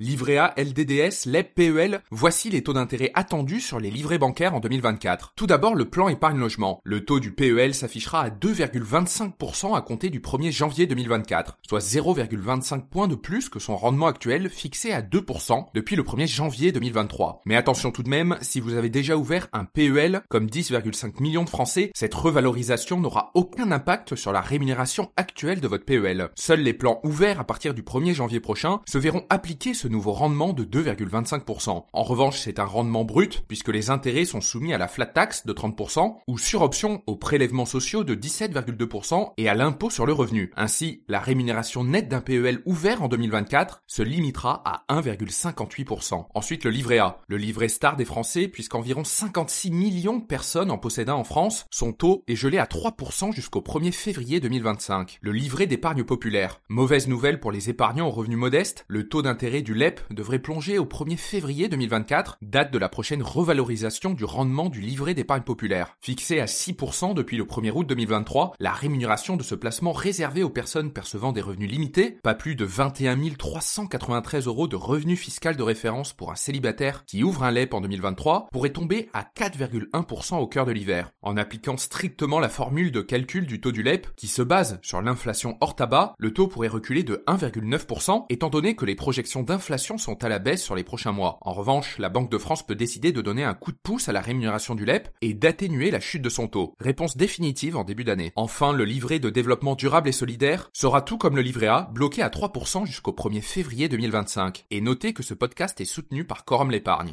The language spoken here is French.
Livret A, LDDS, LEP, PEL, voici les taux d'intérêt attendus sur les livrets bancaires en 2024. Tout d'abord, le plan épargne logement. Le taux du PEL s'affichera à 2,25% à compter du 1er janvier 2024, soit 0,25 points de plus que son rendement actuel fixé à 2% depuis le 1er janvier 2023. Mais attention tout de même, si vous avez déjà ouvert un PEL, comme 10,5 millions de Français, cette revalorisation n'aura aucun impact sur la rémunération actuelle de votre PEL. Seuls les plans ouverts à partir du 1er janvier prochain se verront appliquer nouveau rendement de 2,25%. En revanche, c'est un rendement brut puisque les intérêts sont soumis à la flat tax de 30% ou sur option aux prélèvements sociaux de 17,2% et à l'impôt sur le revenu. Ainsi, la rémunération nette d'un PEL ouvert en 2024 se limitera à 1,58%. Ensuite, le livret A, le livret star des Français puisqu'environ 56 millions de personnes en possèdent un en France, son taux est gelé à 3% jusqu'au 1er février 2025. Le livret d'épargne populaire. Mauvaise nouvelle pour les épargnants aux revenus modestes, le taux d'intérêt du LEP devrait plonger au 1er février 2024, date de la prochaine revalorisation du rendement du livret d'épargne populaire. Fixé à 6% depuis le 1er août 2023, la rémunération de ce placement réservé aux personnes percevant des revenus limités, pas plus de 21 393 euros de revenus fiscal de référence pour un célibataire qui ouvre un LEP en 2023, pourrait tomber à 4,1% au cœur de l'hiver. En appliquant strictement la formule de calcul du taux du LEP, qui se base sur l'inflation hors tabac, le taux pourrait reculer de 1,9%, étant donné que les projections d'inflation sont à la baisse sur les prochains mois. En revanche, la Banque de France peut décider de donner un coup de pouce à la rémunération du LEP et d'atténuer la chute de son taux. Réponse définitive en début d'année. Enfin, le livret de développement durable et solidaire sera tout comme le livret A, bloqué à 3% jusqu'au 1er février 2025. Et notez que ce podcast est soutenu par Quorum l'épargne.